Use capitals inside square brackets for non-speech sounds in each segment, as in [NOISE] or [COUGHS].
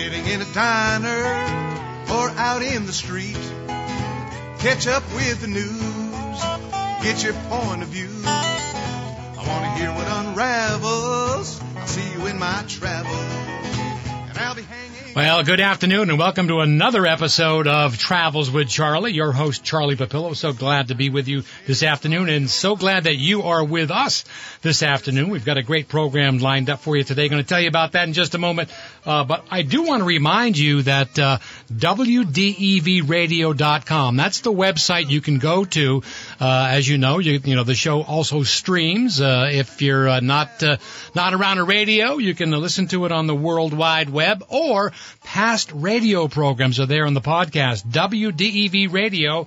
sitting in a diner or out in the street. Catch up with the news, get your point of view. I want to hear what unravels. I'll see you in my travels, Well, good afternoon and welcome to another episode of Travels with Charlie. Your host, Charlie Papillo. So glad to be with you this afternoon and so glad that you are with us this afternoon. We've got a great program lined up for you today. Going to tell you about that in just a moment. Uh, but I do want to remind you that uh, WDEVradio.com, that's the website you can go to. Uh, as you know, you, you know, the show also streams. Uh, if you're uh, not, uh, not around a radio, you can listen to it on the World Wide Web or past radio programs are there on the podcast. WDEVradio.com.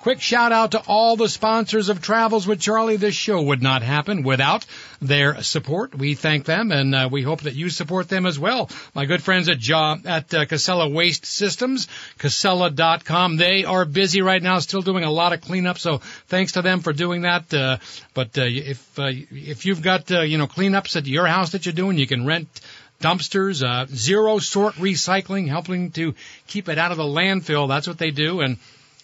Quick shout out to all the sponsors of Travels with Charlie. This show would not happen without their support. We thank them and uh, we hope that you support them as well. My good friends at at uh, Casella Waste Systems, Casella.com. They are busy right now, still doing a lot of cleanup. So thanks to them for doing that. Uh, but uh, if uh, if you've got uh, you know cleanups at your house that you're doing, you can rent dumpsters, uh, zero sort recycling, helping to keep it out of the landfill. That's what they do. And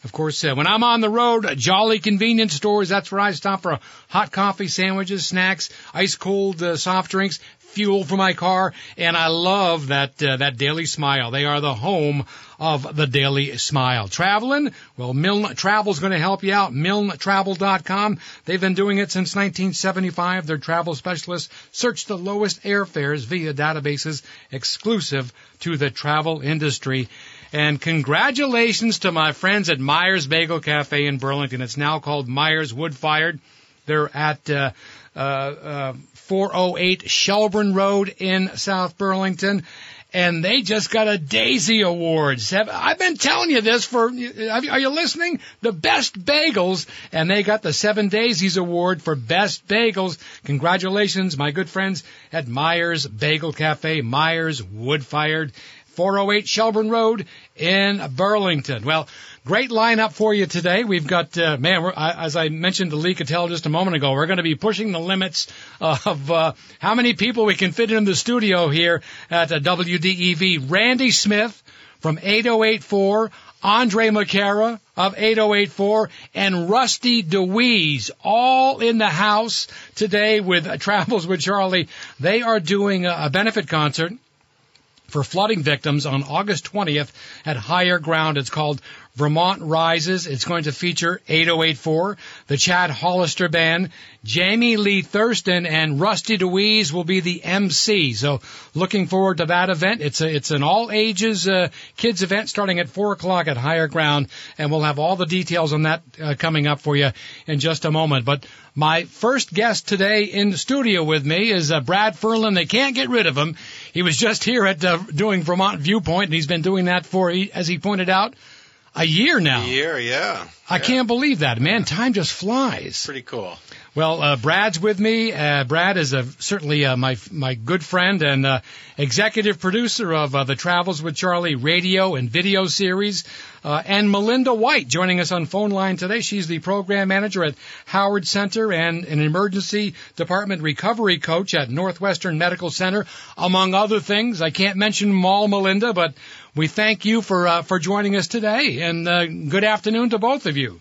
of course, uh, when I'm on the road, Jolly Convenience Stores, that's where I stop for hot coffee, sandwiches, snacks, ice cold uh, soft drinks, fuel for my car, and I love that uh, that Daily Smile. They are the home of the Daily Smile. Traveling? Well, Milne Travel's going to help you out. MilneTravel.com. They've been doing it since 1975. They're travel specialists. Search the lowest airfares via databases exclusive to the travel industry. And congratulations to my friends at Myers Bagel Cafe in Burlington. It's now called Myers Wood Fired. They're at uh, uh, uh, 408 Shelburne Road in South Burlington. And they just got a Daisy Award. I've been telling you this for, are you listening? The best bagels. And they got the Seven Daysies Award for best bagels. Congratulations, my good friends at Myers Bagel Cafe, Myers Wood Fired. 408 Shelburne Road in Burlington. Well, great lineup for you today. We've got, uh, man, as I mentioned to Lee Cattell just a moment ago, we're going to be pushing the limits of uh, how many people we can fit in the studio here at uh, WDEV. Randy Smith from 8084, Andre McCara of 8084, and Rusty Dewees, all in the house today with Travels with Charlie. They are doing a benefit concert for flooding victims on August 20th at Higher Ground. It's called Vermont Rises. It's going to feature 8084, the Chad Hollister Band, Jamie Lee Thurston, and Rusty Dewees will be the MC. So looking forward to that event. It's a, it's an all ages uh, kids event starting at 4 o'clock at Higher Ground, and we'll have all the details on that uh, coming up for you in just a moment. But my first guest today in the studio with me is uh, Brad Ferland. They can't get rid of him. He was just here at uh, doing Vermont Viewpoint, and he's been doing that for, as he pointed out, a year now. A year, yeah. I yeah. can't believe that. Man, time just flies. Pretty cool. Well, uh, Brad's with me. Uh, Brad is a, certainly uh, my my good friend and uh, executive producer of uh, the Travels with Charlie radio and video series. Uh, and Melinda White joining us on phone line today. She's the program manager at Howard Center and an emergency department recovery coach at Northwestern Medical Center, among other things. I can't mention them all, Melinda, but we thank you for for joining us today. And good afternoon to both of you.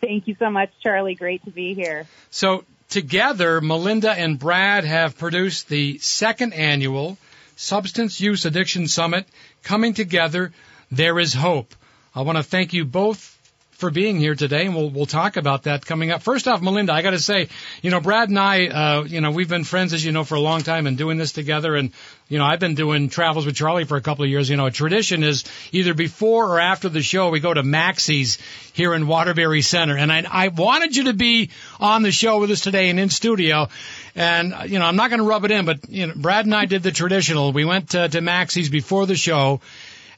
Thank you so much, Charlie. Great to be here. So together, Melinda and Brad have produced the second annual Substance Use Addiction Summit. Coming together, there is hope. I want to thank you both for being here today, and we'll we'll talk about that coming up. First off, Melinda, I got to say, you know, Brad and I, uh, you know, we've been friends as you know for a long time and doing this together, and you know, I've been doing travels with Charlie for a couple of years. You know, a tradition is either before or after the show, we go to Maxie's here in Waterbury Center, and I, I wanted you to be on the show with us today and in studio. And you know, I'm not going to rub it in, but you know, Brad and I did the traditional. We went to, to Maxie's before the show,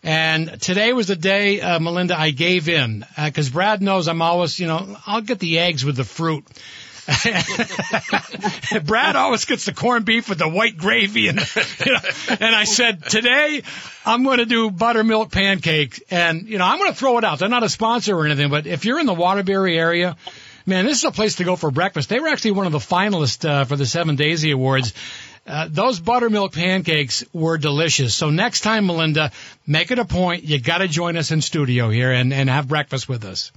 and today was the day, uh, Melinda, I gave in because uh, Brad knows I'm always, you know, I'll get the eggs with the fruit. [LAUGHS] Brad always gets the corned beef with the white gravy, and [LAUGHS] you know, and I said today I'm going to do buttermilk pancakes, and you know I'm going to throw it out. They're not a sponsor or anything, but if you're in the Waterbury area, man, this is a place to go for breakfast. They were actually one of the finalists uh, for the Seven Daisy Awards. Uh, those buttermilk pancakes were delicious. So next time, Melinda, make it a point. You got to join us in studio here and, and have breakfast with us.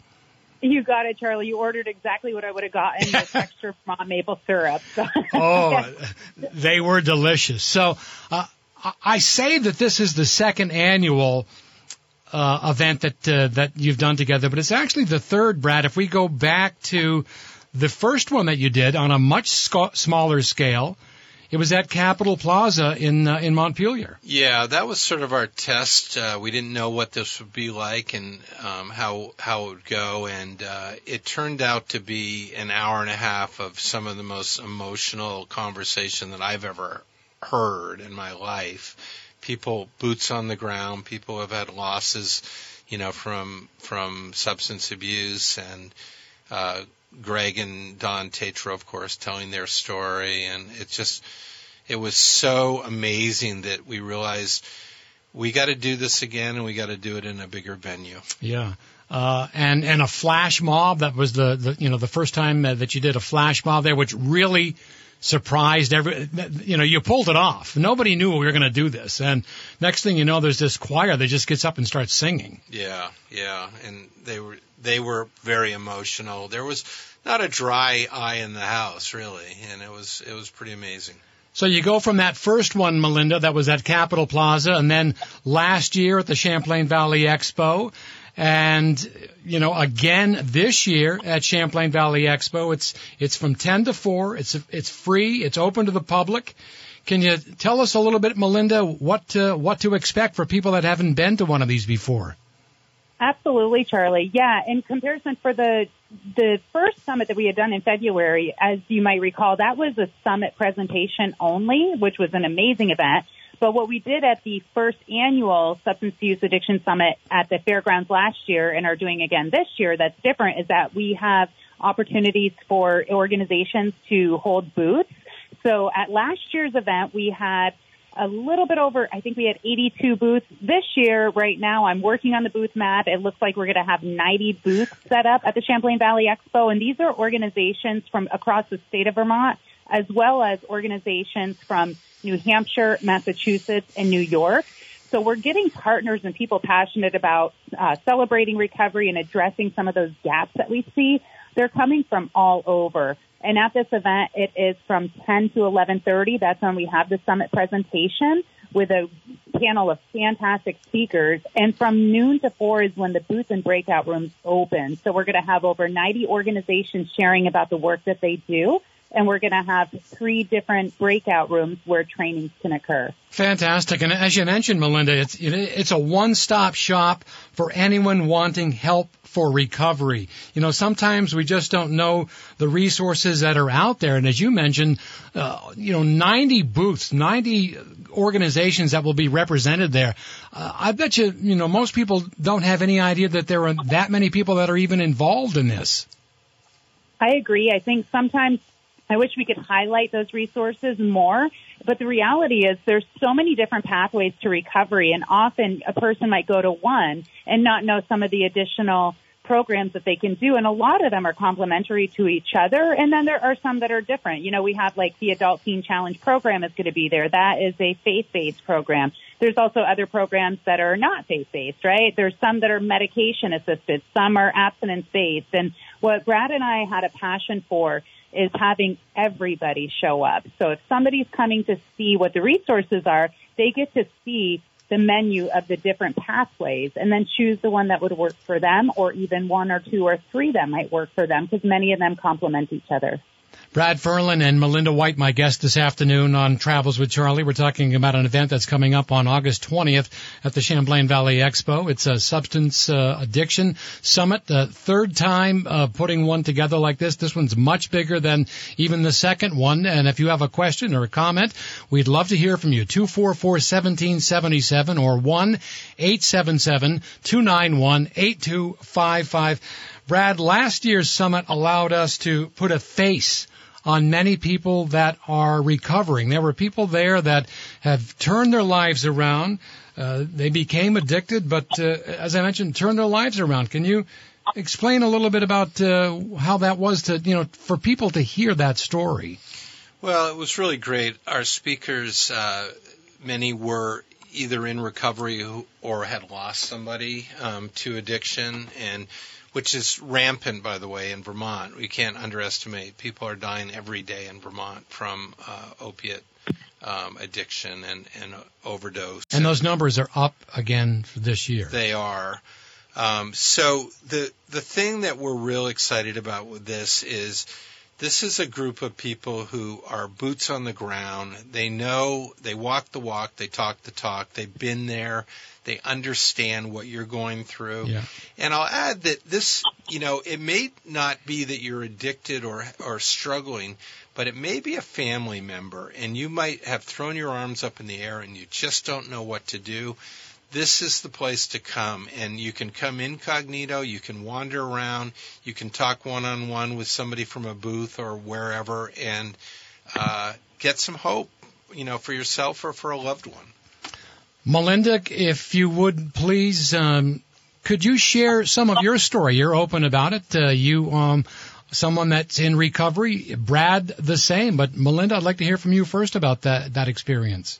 You got it, Charlie. You ordered exactly what I would have gotten with [LAUGHS] extra from maple syrup. So. oh, [LAUGHS] they were delicious. So uh, I say that this is the second annual uh, event that uh, that you've done together, but it's actually the third, Brad. If we go back to the first one that you did on a much sc- smaller scale, it was at Capitol Plaza in uh, in Montpelier. Yeah, that was sort of our test. Uh, we didn't know what this would be like and um, how how it would go, and uh, it turned out to be an hour and a half of some of the most emotional conversation that I've ever heard in my life. People boots on the ground. People have had losses, you know, from from substance abuse and. Uh, Greg and Don Tatro, of course, telling their story, and it just it was so amazing that we realized we got to do this again, and we got to do it in a bigger venue. Yeah. Uh, and and a flash mob that was the, the you know the first time that you did a flash mob there, which really surprised every you know you pulled it off nobody knew we were going to do this and next thing you know there's this choir that just gets up and starts singing yeah yeah and they were they were very emotional. There was not a dry eye in the house really, and it was it was pretty amazing. So you go from that first one, Melinda, that was at Capitol Plaza, and then last year at the Champlain Valley Expo, and you know again this year at Champlain Valley Expo. It's it's from ten to four. It's it's free. It's open to the public. Can you tell us a little bit, Melinda, what to, what to expect for people that haven't been to one of these before? Absolutely, Charlie. Yeah, in comparison for the the first summit that we had done in February, as you might recall, that was a summit presentation only, which was an amazing event. But what we did at the first annual Substance Use Addiction Summit at the fairgrounds last year and are doing again this year that's different is that we have opportunities for organizations to hold booths. So at last year's event, we had a little bit over, I think we had 82 booths. This year, right now, I'm working on the booth map. It looks like we're going to have 90 booths set up at the Champlain Valley Expo. And these are organizations from across the state of Vermont, as well as organizations from New Hampshire, Massachusetts, and New York. So we're getting partners and people passionate about uh, celebrating recovery and addressing some of those gaps that we see. They're coming from all over. And at this event, it is from 10 to 11:30. That's when we have the summit presentation with a panel of fantastic speakers. And from noon to four is when the booth and breakout rooms open. So we're going to have over 90 organizations sharing about the work that they do and we're going to have three different breakout rooms where trainings can occur. Fantastic. And as you mentioned, Melinda, it's, it's a one-stop shop for anyone wanting help for recovery. You know, sometimes we just don't know the resources that are out there. And as you mentioned, uh, you know, 90 booths, 90 organizations that will be represented there. Uh, I bet you, you know, most people don't have any idea that there are that many people that are even involved in this. I agree. I think sometimes I wish we could highlight those resources more. But the reality is there's so many different pathways to recovery and often a person might go to one and not know some of the additional programs that they can do. And a lot of them are complementary to each other. And then there are some that are different. You know, we have like the Adult Teen Challenge program is going to be there. That is a faith-based program. There's also other programs that are not faith-based, right? There's some that are medication assisted. Some are abstinence-based. And what Brad and I had a passion for is having everybody show up. So if somebody's coming to see what the resources are, they get to see the menu of the different pathways and then choose the one that would work for them or even one or two or three that might work for them because many of them complement each other. Brad Ferland and Melinda White, my guest this afternoon on Travels with Charlie. We're talking about an event that's coming up on August 20th at the Champlain Valley Expo. It's a substance uh, addiction summit, the third time uh, putting one together like this. This one's much bigger than even the second one. And if you have a question or a comment, we'd love to hear from you. 244-1777 or 1-877-291-8255. Brad, last year's summit allowed us to put a face on many people that are recovering. There were people there that have turned their lives around. Uh, they became addicted, but uh, as I mentioned, turned their lives around. Can you explain a little bit about uh, how that was to, you know, for people to hear that story? Well, it was really great. Our speakers, uh, many were either in recovery or had lost somebody um, to addiction, and which is rampant, by the way, in Vermont. We can't underestimate. People are dying every day in Vermont from uh, opiate um, addiction and, and overdose. And those numbers are up again for this year. They are. Um, so the the thing that we're real excited about with this is this is a group of people who are boots on the ground. They know they walk the walk, they talk the talk, they've been there, they understand what you're going through. Yeah. And I'll add that this, you know, it may not be that you're addicted or or struggling, but it may be a family member and you might have thrown your arms up in the air and you just don't know what to do. This is the place to come and you can come incognito, you can wander around, you can talk one on one with somebody from a booth or wherever and uh, get some hope, you know, for yourself or for a loved one. Melinda, if you would please, um, could you share some of your story? You're open about it. Uh, you, um, someone that's in recovery. Brad, the same. But Melinda, I'd like to hear from you first about that that experience.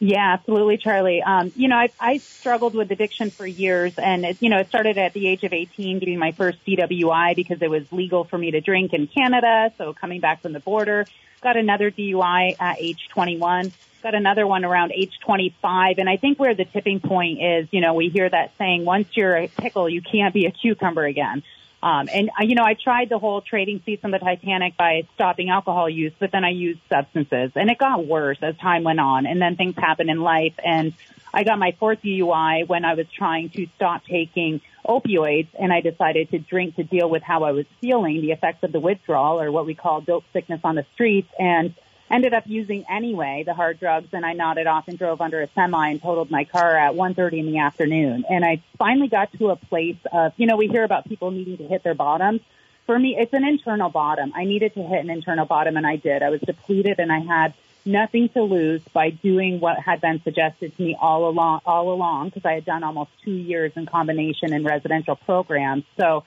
Yeah, absolutely, Charlie. Um, you know, I, I struggled with addiction for years, and it, you know, it started at the age of 18, getting my first DWI because it was legal for me to drink in Canada. So coming back from the border, got another DUI at age 21 got another one around age 25. And I think where the tipping point is, you know, we hear that saying, once you're a pickle, you can't be a cucumber again. Um, and uh, you know, I tried the whole trading seats on the Titanic by stopping alcohol use, but then I used substances, and it got worse as time went on. And then things happened in life, and I got my fourth DUI when I was trying to stop taking opioids, and I decided to drink to deal with how I was feeling, the effects of the withdrawal, or what we call dope sickness on the streets, and ended up using anyway the hard drugs and I nodded off and drove under a semi and totaled my car at 1:30 in the afternoon. And I finally got to a place of, you know, we hear about people needing to hit their bottoms. For me, it's an internal bottom. I needed to hit an internal bottom and I did. I was depleted and I had nothing to lose by doing what had been suggested to me all along all along because I had done almost 2 years in combination in residential programs. So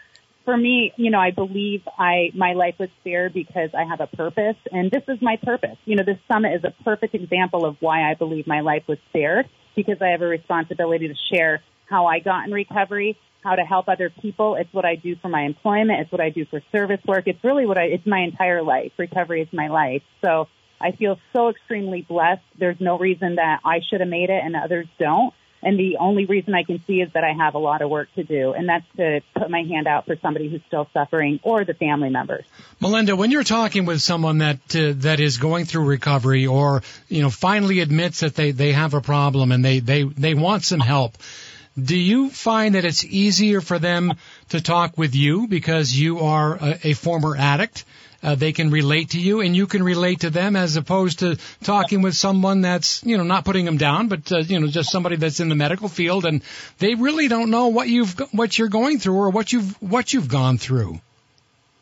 for me, you know, I believe I my life was spared because I have a purpose, and this is my purpose. You know, this summit is a perfect example of why I believe my life was spared because I have a responsibility to share how I got in recovery, how to help other people. It's what I do for my employment. It's what I do for service work. It's really what I. It's my entire life. Recovery is my life. So I feel so extremely blessed. There's no reason that I should have made it and others don't. And the only reason I can see is that I have a lot of work to do, and that's to put my hand out for somebody who's still suffering or the family members. Melinda, when you're talking with someone that uh, that is going through recovery, or you know, finally admits that they they have a problem and they they they want some help. Do you find that it's easier for them to talk with you because you are a, a former addict? Uh, they can relate to you and you can relate to them as opposed to talking with someone that's, you know, not putting them down, but, uh, you know, just somebody that's in the medical field and they really don't know what you've, what you're going through or what you've, what you've gone through.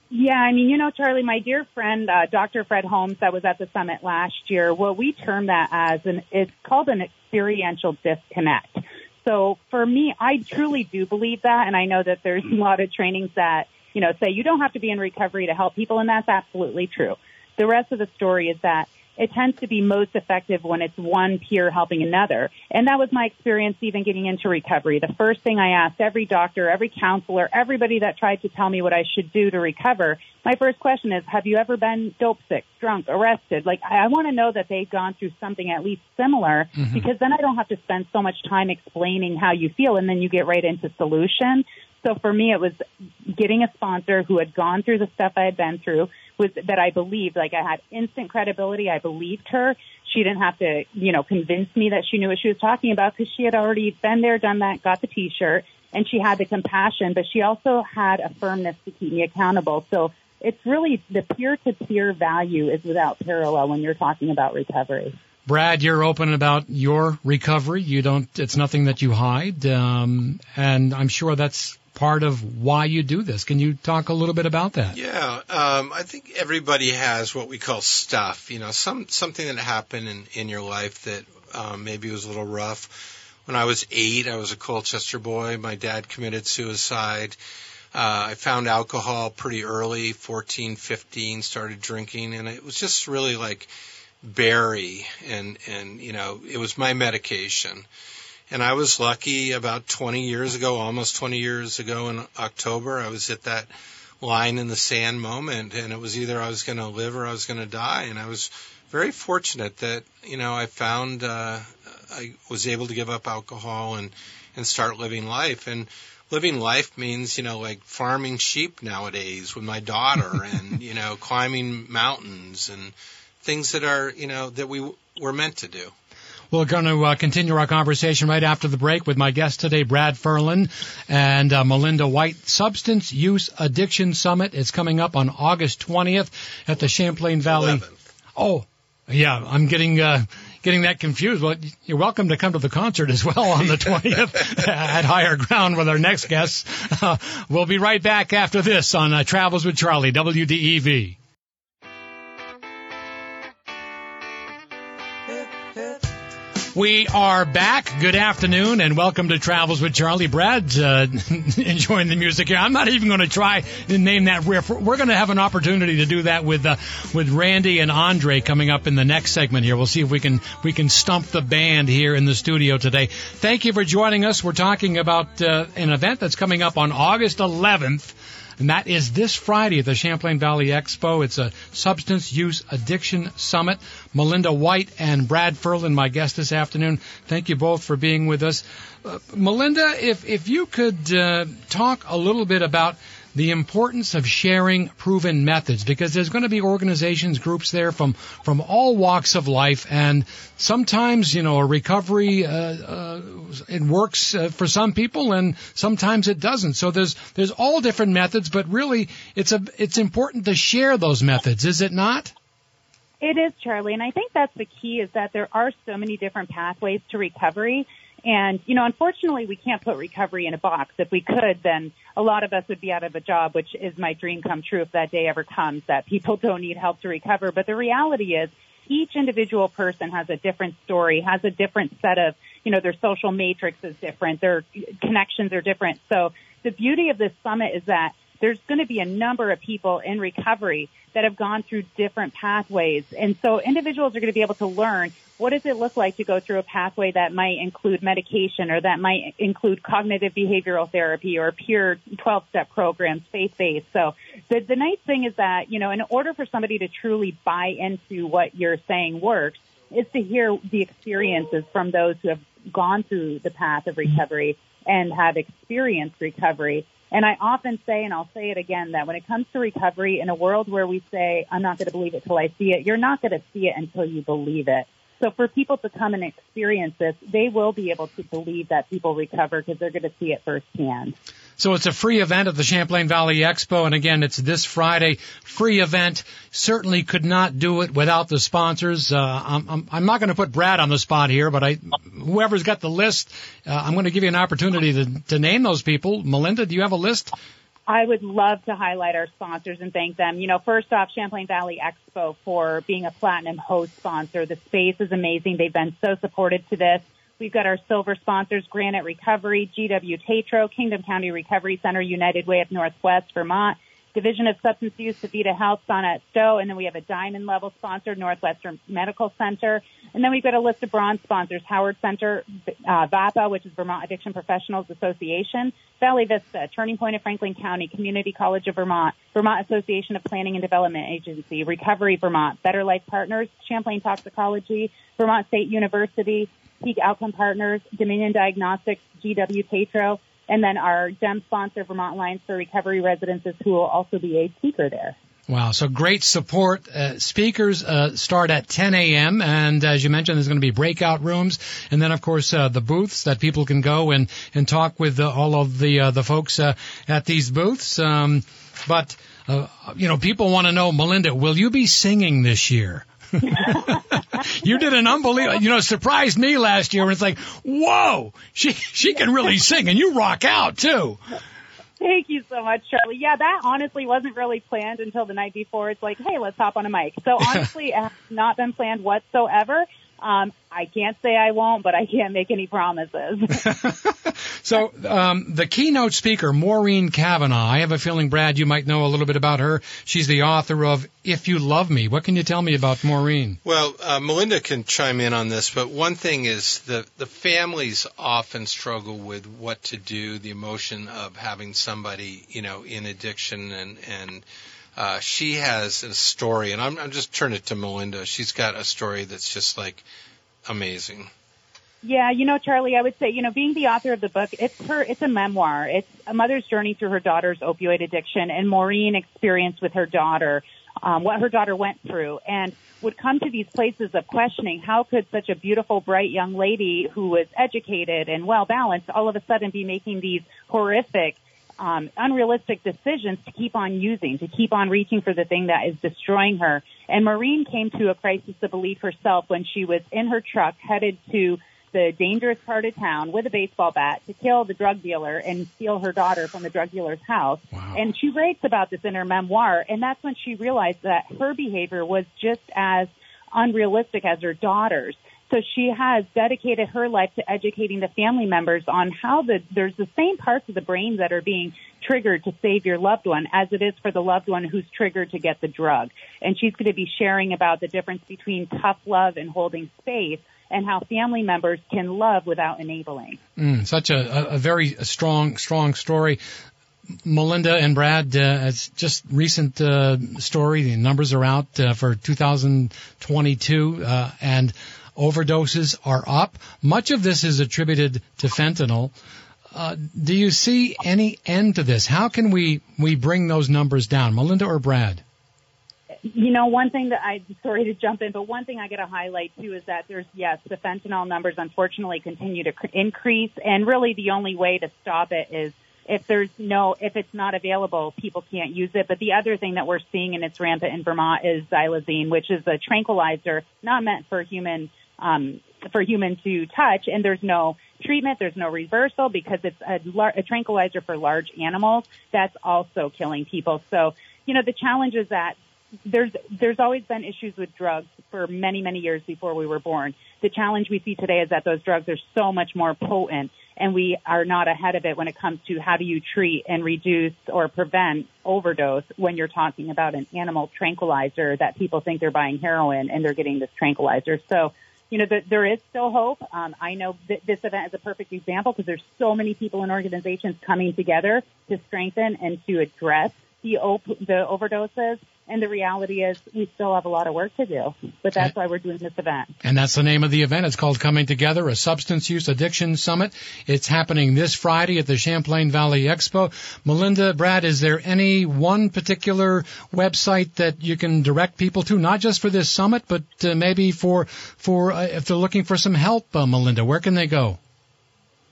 Yeah, I mean, you know, Charlie, my dear friend, uh, Dr. Fred Holmes, that was at the summit last year, what we term that as an, it's called an experiential disconnect. So for me, I truly do believe that, and I know that there's [LAUGHS] a lot of trainings that you know, say you don't have to be in recovery to help people, and that's absolutely true. The rest of the story is that it tends to be most effective when it's one peer helping another. And that was my experience even getting into recovery. The first thing I asked every doctor, every counselor, everybody that tried to tell me what I should do to recover, my first question is, have you ever been dope sick, drunk, arrested? Like, I I want to know that they've gone through something at least similar mm-hmm. because then I don't have to spend so much time explaining how you feel and then you get right into solution. So for me, it was getting a sponsor who had gone through the stuff I had been through, was that I believed, like I had instant credibility. I believed her. She didn't have to, you know, convince me that she knew what she was talking about because she had already been there, done that, got the t-shirt, and she had the compassion, but she also had a firmness to keep me accountable. So it's really the peer-to-peer value is without parallel when you're talking about recovery. Brad, you're open about your recovery. You don't, it's nothing that you hide. Um, and I'm sure that's part of why you do this. Can you talk a little bit about that? Yeah, um, I think everybody has what we call stuff. You know, some something that happened in in your life that um, maybe was a little rough. When I was eight, I was a Colchester boy. My dad committed suicide. Uh, I found alcohol pretty early, 14, 15, started drinking, and it was just really like berry, and and you know, it was my medication. And I was lucky about 20 years ago, almost 20 years ago in October, I was at that line in the sand moment and it was either I was going to live or I was going to die. And I was very fortunate that, you know, I found, uh, I was able to give up alcohol and, and start living life. And living life means, you know, like farming sheep nowadays with my daughter [LAUGHS] and, you know, climbing mountains and things that are, you know, that we were meant to do. We're going to uh, continue our conversation right after the break with my guest today, Brad Ferland and uh, Melinda White. Substance Use Addiction Summit is coming up on August 20th at the Champlain Valley. 11th. Oh, yeah, I'm getting uh, getting that confused. Well, you're welcome to come to the concert as well on the [LAUGHS] 20th at Higher Ground with our next guests. Uh, [LAUGHS] we'll be right back after this on uh, Travels with Charlie, WDEV. We are back. Good afternoon and welcome to Travels with Charlie. Brad, uh, [LAUGHS] enjoying the music here. I'm not even going to try to name that riff. We're going to have an opportunity to do that with uh, with Randy and Andre coming up in the next segment here. We'll see if we can we can stump the band here in the studio today. Thank you for joining us. We're talking about uh, an event that's coming up on August 11th and that is this Friday at the Champlain Valley Expo. It's a substance use addiction summit. Melinda White and Brad Ferland, my guest this afternoon. Thank you both for being with us. Uh, Melinda, if if you could uh, talk a little bit about the importance of sharing proven methods because there's going to be organizations, groups there from, from all walks of life. And sometimes, you know, a recovery, uh, uh, it works uh, for some people and sometimes it doesn't. So there's, there's all different methods, but really it's a, it's important to share those methods, is it not? It is, Charlie. And I think that's the key is that there are so many different pathways to recovery and, you know, unfortunately, we can't put recovery in a box. If we could, then a lot of us would be out of a job, which is my dream come true if that day ever comes that people [LAUGHS] don't need help to recover. But the reality is each individual person has a different story, has a different set of, you know, their social matrix is different, their connections are different. So the beauty of this summit is that there's going to be a number of people in recovery that have gone through different pathways. And so individuals are going to be able to learn what does it look like to go through a pathway that might include medication or that might include cognitive behavioral therapy or peer 12 step programs, faith based. So the, the nice thing is that, you know, in order for somebody to truly buy into what you're saying works is to hear the experiences from those who have gone through the path of recovery and have experienced recovery. And I often say, and I'll say it again, that when it comes to recovery in a world where we say, I'm not going to believe it till I see it, you're not going to see it until you believe it. So for people to come and experience this, they will be able to believe that people recover because they're going to see it firsthand. So it's a free event at the Champlain Valley Expo, and again, it's this Friday. Free event. Certainly could not do it without the sponsors. Uh, I'm, I'm, I'm, not going to put Brad on the spot here, but I, whoever's got the list, uh, I'm going to give you an opportunity to, to name those people. Melinda, do you have a list? I would love to highlight our sponsors and thank them. You know, first off, Champlain Valley Expo for being a platinum host sponsor. The space is amazing. They've been so supportive to this. We've got our silver sponsors, Granite Recovery, GW Tatro, Kingdom County Recovery Center, United Way of Northwest Vermont, Division of Substance Use, Savida Health, Sana Stowe, and then we have a diamond level sponsor, Northwestern Medical Center. And then we've got a list of bronze sponsors, Howard Center, uh, VAPA, which is Vermont Addiction Professionals Association, Valley Vista, Turning Point of Franklin County, Community College of Vermont, Vermont Association of Planning and Development Agency, Recovery Vermont, Better Life Partners, Champlain Toxicology, Vermont State University, Peak Outcome Partners, Dominion Diagnostics, GW Tatro, and then our GEM sponsor, Vermont Alliance for Recovery Residences, who will also be a speaker there. Wow, so great support. Uh, speakers uh, start at 10 a.m. and as you mentioned, there's going to be breakout rooms, and then of course uh, the booths that people can go and and talk with uh, all of the uh, the folks uh, at these booths. Um, but you know, people want to know, Melinda, will you be singing this year? [LAUGHS] you did an unbelievable, you know, surprised me last year. And it's like, whoa, she she can really sing, and you rock out too. Thank you so much, Charlie. Yeah, that honestly wasn't really planned until the night before. It's like, hey, let's hop on a mic. So honestly, it has not been planned whatsoever. Um, I can't say I won't, but I can't make any promises. [LAUGHS] [LAUGHS] so, um, the keynote speaker, Maureen Cavanagh, I have a feeling, Brad, you might know a little bit about her. She's the author of If You Love Me. What can you tell me about Maureen? Well, uh, Melinda can chime in on this, but one thing is the, the families often struggle with what to do, the emotion of having somebody, you know, in addiction and, and, uh, she has a story, and I'm, I'm just turning it to Melinda. She's got a story that's just like amazing. Yeah, you know, Charlie, I would say, you know, being the author of the book, it's her, it's a memoir. It's a mother's journey through her daughter's opioid addiction and Maureen experience with her daughter, um, what her daughter went through and would come to these places of questioning how could such a beautiful, bright young lady who was educated and well balanced all of a sudden be making these horrific um, unrealistic decisions to keep on using, to keep on reaching for the thing that is destroying her. And Maureen came to a crisis of belief herself when she was in her truck headed to the dangerous part of town with a baseball bat to kill the drug dealer and steal her daughter from the drug dealer's house. Wow. And she writes about this in her memoir. And that's when she realized that her behavior was just as unrealistic as her daughter's. So she has dedicated her life to educating the family members on how the, there's the same parts of the brain that are being triggered to save your loved one as it is for the loved one who's triggered to get the drug. And she's going to be sharing about the difference between tough love and holding space and how family members can love without enabling. Mm, such a, a very strong, strong story. Melinda and Brad, uh, it's just recent uh, story. The numbers are out uh, for 2022, uh, and overdoses are up. Much of this is attributed to fentanyl. Uh, do you see any end to this? How can we, we bring those numbers down? Melinda or Brad? You know, one thing that I, sorry to jump in, but one thing I got to highlight too is that there's, yes, the fentanyl numbers unfortunately continue to increase and really the only way to stop it is if there's no, if it's not available, people can't use it. But the other thing that we're seeing and it's rampant in Vermont is xylazine, which is a tranquilizer not meant for human um, for human to touch, and there's no treatment, there's no reversal because it's a, a tranquilizer for large animals. That's also killing people. So, you know, the challenge is that there's there's always been issues with drugs for many many years before we were born. The challenge we see today is that those drugs are so much more potent, and we are not ahead of it when it comes to how do you treat and reduce or prevent overdose when you're talking about an animal tranquilizer that people think they're buying heroin and they're getting this tranquilizer. So you know, the, there is still hope. Um, I know that this event is a perfect example because there's so many people and organizations coming together to strengthen and to address the op- the overdoses. And the reality is we still have a lot of work to do, but that's why we're doing this event. And that's the name of the event. It's called Coming Together, a Substance Use Addiction Summit. It's happening this Friday at the Champlain Valley Expo. Melinda, Brad, is there any one particular website that you can direct people to, not just for this summit, but uh, maybe for, for, uh, if they're looking for some help, uh, Melinda, where can they go?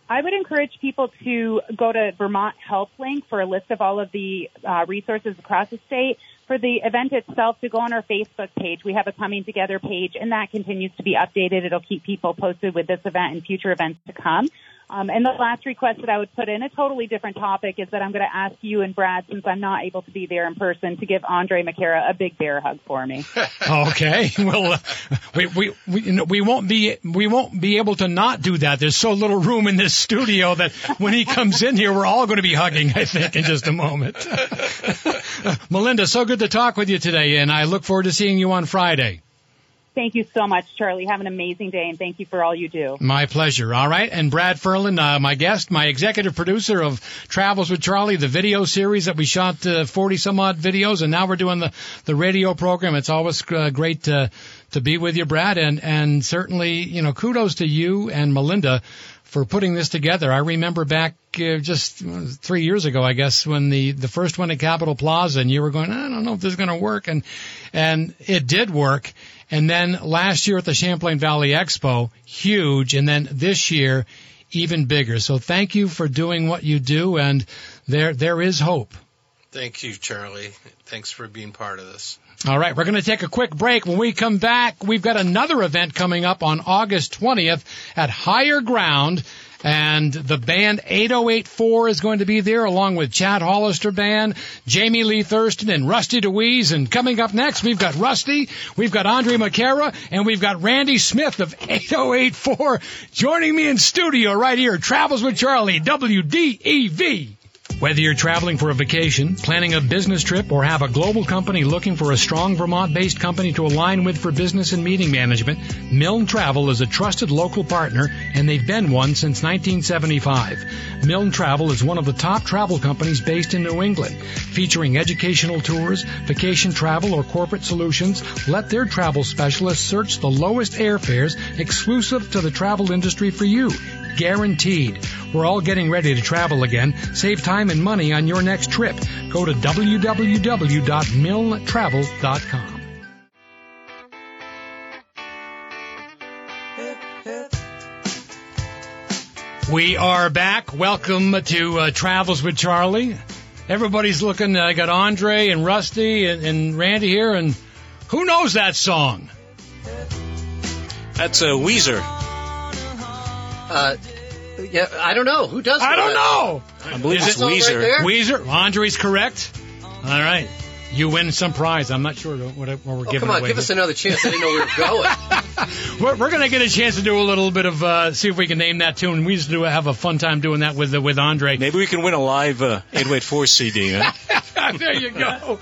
I would encourage people to go to Vermont Help Link for a list of all of the uh, resources across the state. For the event itself, to go on our Facebook page. We have a coming together page, and that continues to be updated. It'll keep people posted with this event and future events to come. Um, and the last request that I would put in a totally different topic is that I'm going to ask you and Brad, since I'm not able to be there in person, to give Andre McCara a big bear hug for me. [LAUGHS] okay, well, uh, we we we, you know, we won't be we won't be able to not do that. There's so little room in this studio that when he comes in here, we're all going to be hugging. I think in just a moment. [LAUGHS] Melinda, so good to talk with you today, and I look forward to seeing you on Friday. Thank you so much, Charlie. Have an amazing day, and thank you for all you do. My pleasure. All right. And Brad Ferland, uh, my guest, my executive producer of Travels with Charlie, the video series that we shot uh, 40 some odd videos, and now we're doing the, the radio program. It's always uh, great to, to be with you, Brad. And, and certainly, you know, kudos to you and Melinda for putting this together. I remember back uh, just three years ago, I guess, when the, the first one at Capitol Plaza and you were going, I don't know if this is going to work. And, and it did work. And then last year at the Champlain Valley Expo, huge. And then this year, even bigger. So thank you for doing what you do. And there, there is hope. Thank you, Charlie. Thanks for being part of this. All right, we're going to take a quick break. When we come back, we've got another event coming up on August 20th at Higher Ground. And the band 8084 is going to be there along with Chad Hollister Band, Jamie Lee Thurston, and Rusty Dewees. And coming up next, we've got Rusty, we've got Andre McCara, and we've got Randy Smith of 8084 joining me in studio right here. Travels with Charlie, WDEV. Whether you're traveling for a vacation, planning a business trip, or have a global company looking for a strong Vermont-based company to align with for business and meeting management, Milne Travel is a trusted local partner and they've been one since 1975. Milne Travel is one of the top travel companies based in New England, featuring educational tours, vacation travel, or corporate solutions. Let their travel specialists search the lowest airfares exclusive to the travel industry for you guaranteed. We're all getting ready to travel again. Save time and money on your next trip. Go to www.milnetravel.com. We are back. Welcome to uh, Travels with Charlie. Everybody's looking. I uh, got Andre and Rusty and, and, Randy here, and who knows that song? That's a uh, Weezer. Uh, yeah, I don't know. Who does I don't know. I believe Is it's it Weezer. Right Weezer. Andre's correct. All right. You win some prize. I'm not sure what, what we're oh, giving come on, away. give us another chance. I didn't know we were going. [LAUGHS] we're we're going to get a chance to do a little bit of uh, see if we can name that tune. We used to have a fun time doing that with uh, with Andre. Maybe we can win a live uh, 884 CD. Huh? [LAUGHS] [LAUGHS] there you go.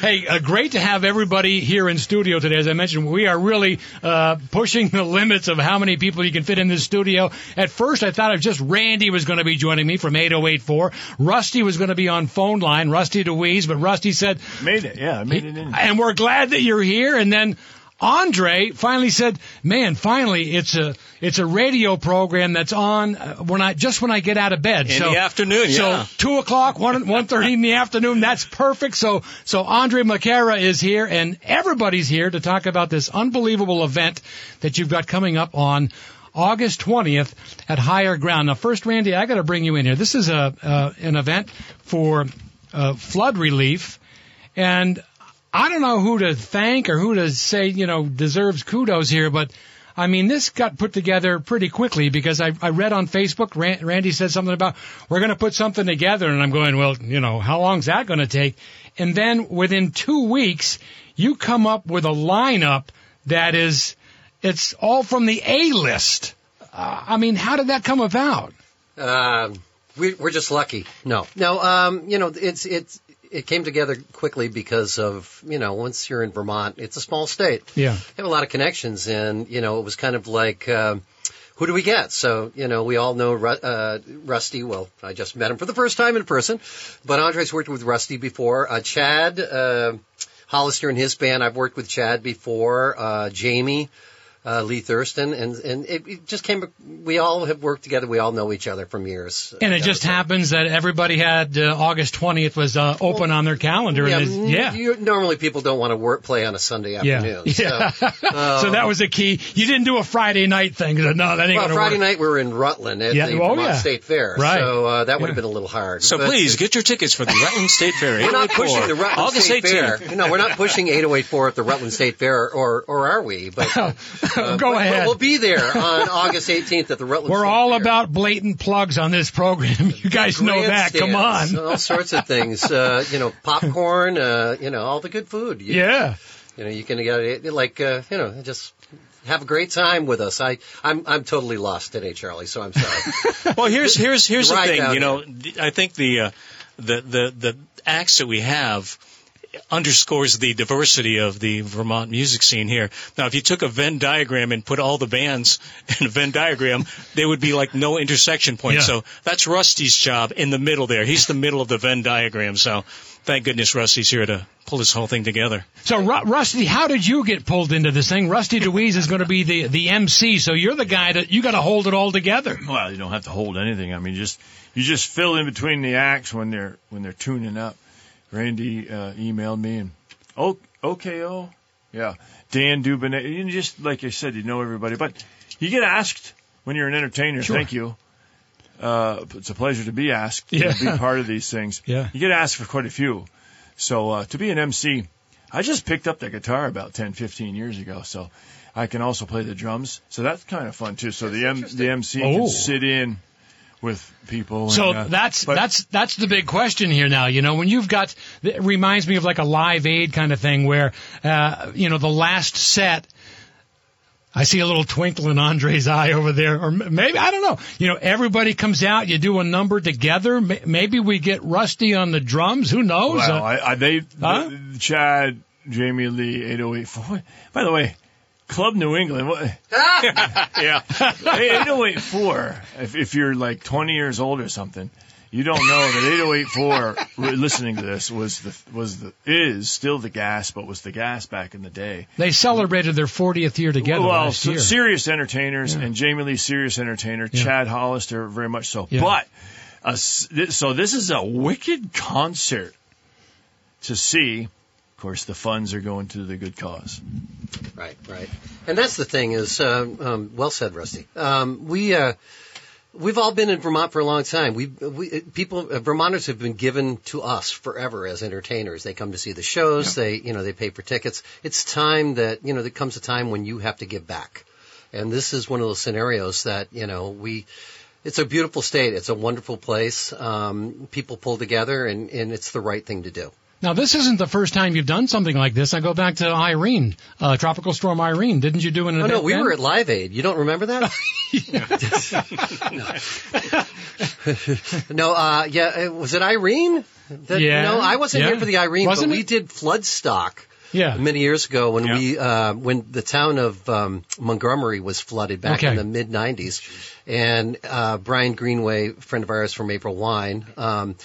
hey, uh, great to have everybody here in studio today. As I mentioned, we are really uh, pushing the limits of how many people you can fit in this studio. At first, I thought it was just Randy was going to be joining me from 8084. Rusty was going to be on phone line, Rusty Dewees, but Rusty said, Made it, yeah, I made it in. And we're glad that you're here. And then Andre finally said, "Man, finally, it's a it's a radio program that's on uh, when I just when I get out of bed. In so, the afternoon, yeah. So two o'clock, one [LAUGHS] one thirty in the afternoon. That's perfect. So so Andre McCara is here, and everybody's here to talk about this unbelievable event that you've got coming up on." August 20th at Higher Ground. Now, first, Randy, I got to bring you in here. This is a uh, an event for uh, flood relief, and I don't know who to thank or who to say, you know, deserves kudos here, but I mean, this got put together pretty quickly because I, I read on Facebook, Randy said something about, we're going to put something together. And I'm going, well, you know, how long's that going to take? And then within two weeks, you come up with a lineup that is, it's all from the A list. Uh, I mean, how did that come about? Um, we, are just lucky. No, no. Um, you know, it's it's it came together quickly because of you know once you're in Vermont, it's a small state. Yeah, you have a lot of connections, and you know it was kind of like. Uh, who do we get? So, you know, we all know uh, Rusty. Well, I just met him for the first time in person, but Andre's worked with Rusty before. Uh, Chad uh, Hollister and his band, I've worked with Chad before. Uh, Jamie, uh, Lee Thurston, and and it, it, just came. We all have worked together. We all know each other from years. And it just happens that everybody had uh, August twentieth was uh, open well, on their calendar. Yeah, and yeah. You, normally people don't want to work play on a Sunday afternoon. Yeah, so, um, [LAUGHS] so that was a key. You didn't do a Friday night thing. No, that ain't well, Friday work. night we were in Rutland at yeah. the oh, Vermont yeah. State Fair, right? So uh, that would have been a little hard. So please get your tickets for the Rutland State Fair. we're not pushing the Rutland August State 18th. Fair. No, we're not pushing 8084 at the Rutland State Fair, or or are we? But [LAUGHS] uh, [LAUGHS] go but, ahead. But we'll be there on August 18th at the Rutland. We're State all Fair. about blatant plugs on this program. [LAUGHS] You guys know that. Come on. all sorts of things. Uh, you know, popcorn. Uh, you know, all the good food. You, yeah. You know, you can get it like uh, you know just have a great time with us. I I'm I'm totally lost today, Charlie. So I'm sorry. [LAUGHS] well, here's here's here's the thing. You know, here. I think the uh, the the the acts that we have underscores the diversity of the Vermont music scene here. Now, if you took a Venn diagram and put all the bands [LAUGHS] in a Venn diagram, there would be like no intersection point. Yeah. So that's Rusty's job in the middle there. He's the middle of the Venn diagram. So thank goodness Rusty's here to pull this whole thing together. So, Ru- Rusty, how did you get pulled into this thing? Rusty Dewees is going to be the, the MC, so you're the guy that you got to hold it all together. Well, you don't have to hold anything. I mean, just you just fill in between the acts when they're when they're tuning up. Randy uh, emailed me and oh, OKO, yeah, Dan Dubonnet. You just like I said, you know everybody, but you get asked when you're an entertainer. Sure. Thank you. Uh, it's a pleasure to be asked Yeah. to be part of these things. Yeah. You get asked for quite a few. So uh, to be an MC, I just picked up the guitar about 10, 15 years ago. So I can also play the drums. So that's kind of fun too. So the M- the MC Oh. can sit in with people. So and, uh, that's but- that's that's the big question here now. You know, when you've got it reminds me of like a live aid kind of thing where uh, you know the last set. I see a little twinkle in Andre's eye over there, or maybe I don't know. You know, everybody comes out, you do a number together. Maybe we get Rusty on the drums. Who knows? Well, Uh, I, I, they, Huh? the- Chad, Jamie Lee, 8084. By the way, Club New England. What, [LAUGHS] Yeah. 8084. If, if you're like 20 years old or something, you don't know that 8084. listening to this was the was the is still the gas, but was the gas back in the day. they celebrated their 40th year together well, last year. serious entertainers Yeah. and Jamie Lee, serious entertainer. Yeah. Chad Hollister, very much so. Yeah. But a s so this is a wicked concert to see. Of course, the funds are going to the good cause. Right, right. And that's the thing is, um, um, well said, Rusty. Um, we, uh, we've all been in Vermont for a long time. We, we people, uh, Vermonters have been given to us forever as entertainers. They come to see the shows. They, you know, they pay for tickets. It's time that, you know, there comes a time when you have to give back. And this is one of those scenarios that, you know, we, it's a beautiful state. It's a wonderful place. Um, people pull together and, and it's the right thing to do. Now, this isn't the first time you've done something like this. I go back to Irene, uh, Tropical Storm Irene. Didn't you do an Oh no, we then? were at Live Aid. You don't remember that? [LAUGHS] [LAUGHS] no, uh, yeah, uh, was it Irene? That, Yeah, No, I wasn't yeah. here for the Irene, Wasn't but we did Floodstock Yeah. many years ago when Yeah. we uh, when the town of um, Montgomery was flooded back Okay. in the mid '90s, and uh, Brian Greenway, a friend of ours from April Wine. Um,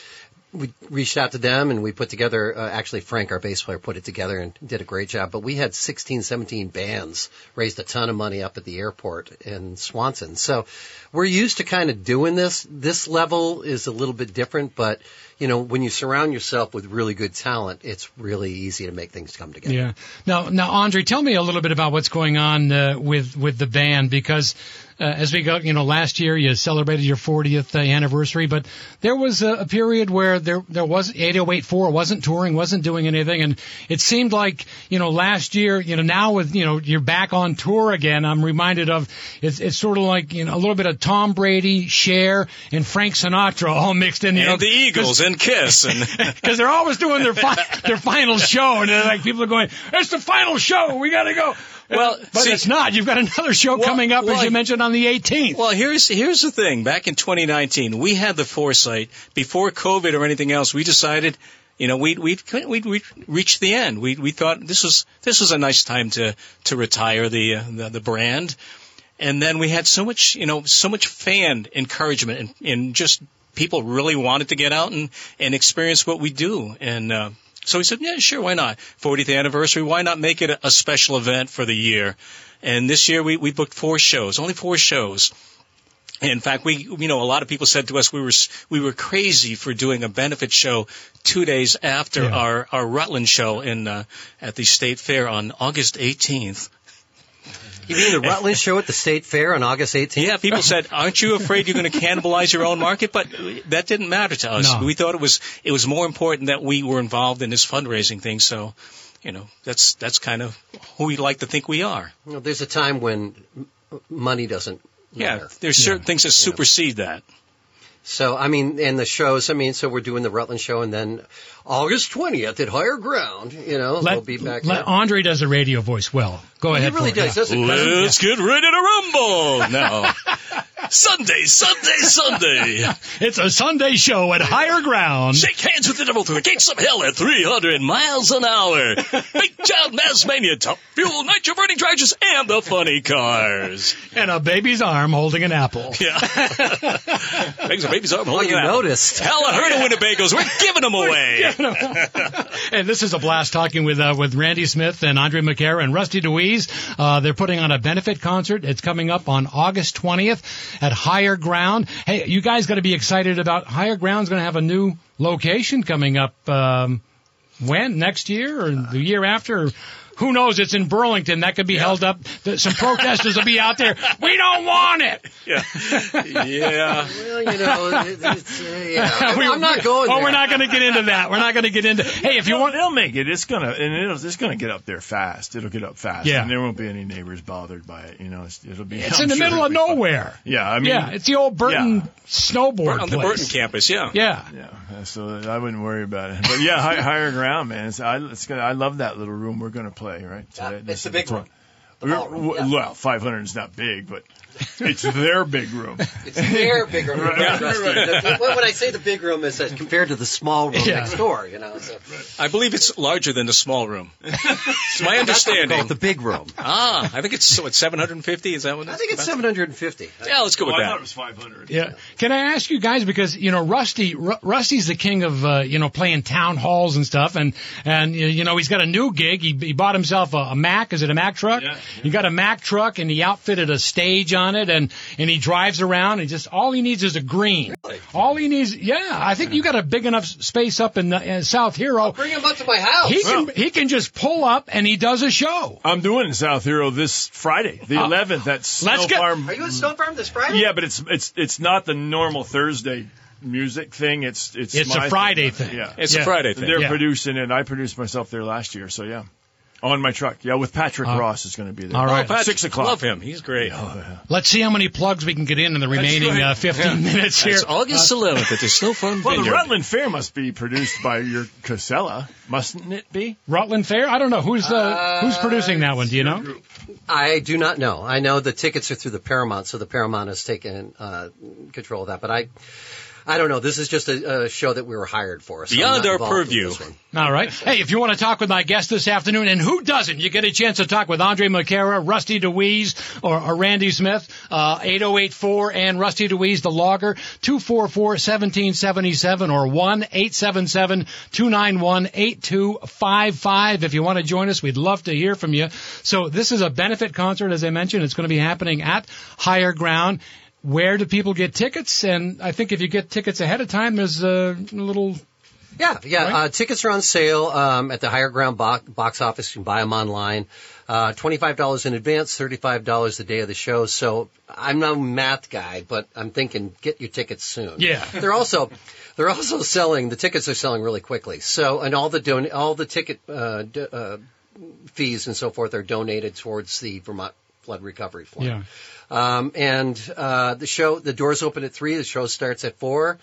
we reached out to them and we put together, uh, actually Frank, our bass player, put it together and did a great job. But we had 16, 17 bands, raised a ton of money up at the airport in Swanton. So we're used to kind of doing this. This level is a little bit different, but you know, when you surround yourself with really good talent, it's really easy to make things come together. Yeah. Now, now, Andre, tell me a little bit about what's going on uh, with with the band because uh, as we go, you know, last year you celebrated your 40th uh, anniversary, but there was a, a period where there there was 8084 wasn't touring, wasn't doing anything, and it seemed like you know last year, you know, now with you know you're back on tour again. I'm reminded of it's it's sort of like you know a little bit of Tom Brady, Cher, and Frank Sinatra all mixed in. You know, the Eagles and Kiss and [LAUGHS] because they're always doing their fi- their final show, and they're like people are going, "It's the final show, we got to go." Well, [LAUGHS] but see- it's not. You've got another show Well, coming up, as you mentioned, on the 18th. Well, here's here's the thing. Back in 2019, we had the foresight before COVID or anything else. We decided, you know, we'd we'd we'd, we'd reached the end. We we thought this was this was a nice time to to retire the uh, the, the brand, and then we had so much you know so much fan encouragement and, and just people really wanted to get out and and experience what we do and. Uh, so we said, yeah, sure, why not? 40th anniversary, why not make it a, special event for the year? And this year we, we booked four shows, only four shows. In fact, we, you know, a lot of people said to us we were we were crazy for doing a benefit show two days after Yeah. our our Rutland show in uh, at the State Fair on August 18th. You mean the Rutland show at the State Fair on August 18th? Yeah, people said, "Aren't you afraid you're going to cannibalize your own market?" But that didn't matter to us. No. We thought it was it was more important that we were involved in this fundraising thing. So, you know, that's that's kind of who we like to think we are. You know, there's a time when m- money doesn't Yeah, there's certain things that supersede that. So, I mean, and the shows, I mean, so we're doing the Rutland show and then August 20th at Higher Ground. You know, Let, we'll be back let there. Andre does a radio voice well. Go He ahead. really for it, does, yeah. doesn't? Let's get ready to rumble [LAUGHS] now. Sunday, Sunday, Sunday. [LAUGHS] It's a Sunday show at Higher Ground. Shake hands with the devil through the gates of hell at 300 miles an hour. [LAUGHS] Big Child Mass Mania, Top Fuel, Nitro Burning Tractors, and the funny cars. And a baby's arm holding an apple. Yeah. Brings a baby's arm Oh, holding you an apple. noticed. Hell, I heard of Winnebagos. We're giving them away. [LAUGHS] And this is a blast talking with uh, with Randy Smith and Andre McCara and Rusty Dewees. Uh, they're putting on a benefit concert. It's coming up on August 20th at Higher Ground. Hey, you guys got to be excited about Higher Ground's going to have a new location coming up. Um, when next year or the year after? Or who knows? It's in Burlington. That could be held up. Th- Some protesters will be out there. We don't want it. Yeah. Yeah. [LAUGHS] Well, you know, it- it's, uh, yeah. [LAUGHS] We- I'm not going Oh, there. we're not going to get into that. We're not going to get into. Hey, if you They'll- want, they'll make it. It's gonna and it'll, it's gonna get up there fast. It'll get up fast. Yeah. and there won't be any neighbors bothered by it. You know, it's, it'll be. it's I'm in the sure middle of it'll fun. nowhere. Yeah, I mean, yeah, it's the old Burton yeah. snowboard On the. Burton campus, yeah. Yeah. Yeah, so I wouldn't worry about it. But yeah, high, [LAUGHS] higher ground, man. It's, I, it's gonna, I love that little room we're gonna play, right? Yeah, Today. it's the big room. The We're- ballroom, w- yeah. Well, 500 is not big, but [LAUGHS] it's their big room. It's their big room. Right, Rusty. right. The- When when I say the big room, is that compared to the small room Yeah. next door. You know, so I believe it's larger than the small room. [LAUGHS] It's my that's what understanding. the big room. Ah, I think it's so. It's 750. Is that what? I think it's 750. Yeah, let's go with Well, I thought that. it was 500. Yeah. Can I ask you guys because you know Rusty Ru- Rusty's the king of uh, you know playing town halls and stuff and and you know he's got a new gig. He, he bought himself a, a Mac. Is it a Mac truck? Yeah, He got a Mac truck and he outfitted a stage on it and and he drives around and just all he needs is a green. All he needs, yeah. I think you got a big enough space up in, the, in South Hero. Bring him up to my house. He can he can just pull up and he does a show. I'm doing South Hero this Friday, the Uh, 11th. At Snow let's get- Farm. Are you at Snow Farm this Friday? Yeah, but it's it's it's not the normal Thursday music thing. It's it's It's my a Friday thing. Yeah, It's Yeah. a Friday thing. they're Yeah. producing it. I produced myself there last year, so yeah, on my truck. Yeah, with Patrick Uh, Ross is going to be there. all right. Oh, Patrick, six o'clock. Love him. He's great. Let's see how many plugs we can get in in the remaining uh, 15 minutes here. It's August 11th at the Snow Farm Well, the Rutland Fair must be produced by your Casella, mustn't it be? Rutland Fair? I don't know who's the Uh, who's producing that one. Do you know? I do not know. I know the tickets are through the Paramount, so the Paramount has taken uh, control of that. But I, I don't know. This is just a, a show that we were hired for. So Beyond our purview. All right. Hey, if you want to talk with my guest this afternoon, and who doesn't, you get a chance to talk with Andre McCara, Rusty Dewees, or, or Randy Smith, uh, 8084 and Rusty Dewees, the logger, 244-1777 or 1-877-291-8255. If you want to join us, we'd love to hear from you. So this is a benefit concert, as I mentioned. It's going to be happening at Higher Ground. Where do people get tickets? And I think if you get tickets ahead of time, there's a little Yeah, yeah. Right? Uh, tickets are on sale um, at the Higher Ground box, box office. You can buy them online. Uh, Twenty-five dollars in advance, thirty-five dollars the day of the show. So I'm no math guy, but I'm thinking get your tickets soon. Yeah. [LAUGHS] they're also they're also selling the tickets are selling really quickly. So and all the don- all the ticket uh, d- uh, fees and so forth are donated towards the Vermont Flood Recovery Fund. Yeah. Um, and uh, the show, the doors open at three. The show starts at four.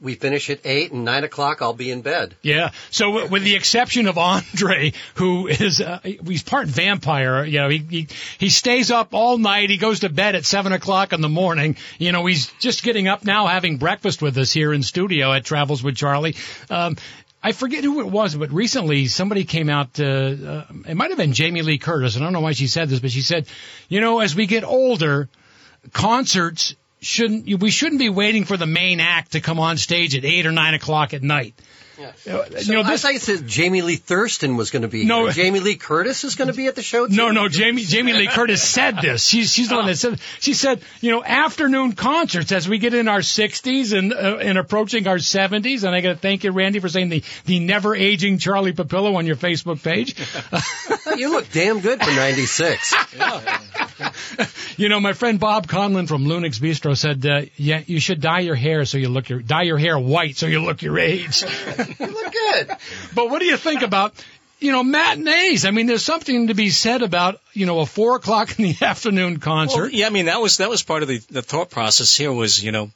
We finish at eight and nine o'clock. I'll be in bed. Yeah. So with the exception of Andre, who is uh, he's part vampire, you know, he, he he stays up all night. He goes to bed at seven o'clock in the morning. You know, he's just getting up now, having breakfast with us here in studio at Travels with Charlie. Um, I forget who it was, but recently somebody came out. Uh, uh, it might have been Jamie Lee Curtis. I don't know why she said this, but she said, you know, as we get older, concerts shouldn't we shouldn't be waiting for the main act to come on stage at eight or nine o'clock at night. Yeah. So you know I this. thought said Jamie Lee Thurston was going to be No. here. Jamie Lee Curtis is going to be at the show. Too? No, no, Jamie Jamie Lee Curtis said this. She's she's the one that said. She said, you know, afternoon concerts as we get in our 60s and uh, and approaching our 70s. And I got to thank you, Randy, for saying the the never aging Charlie Papillo on your Facebook page. Oh, [LAUGHS] you look damn good for '96. [LAUGHS] you know, my friend Bob Conlon from Lunix Bistro said, uh, yeah, you should dye your hair so you look your dye your hair white so you look your age. [LAUGHS] you look good. But what do you think about, you know, matinees? I mean, there's something to be said about, you know, a four o'clock in the [LAUGHS] afternoon concert. Well, yeah, I mean that was that was part of the, the thought process here was you know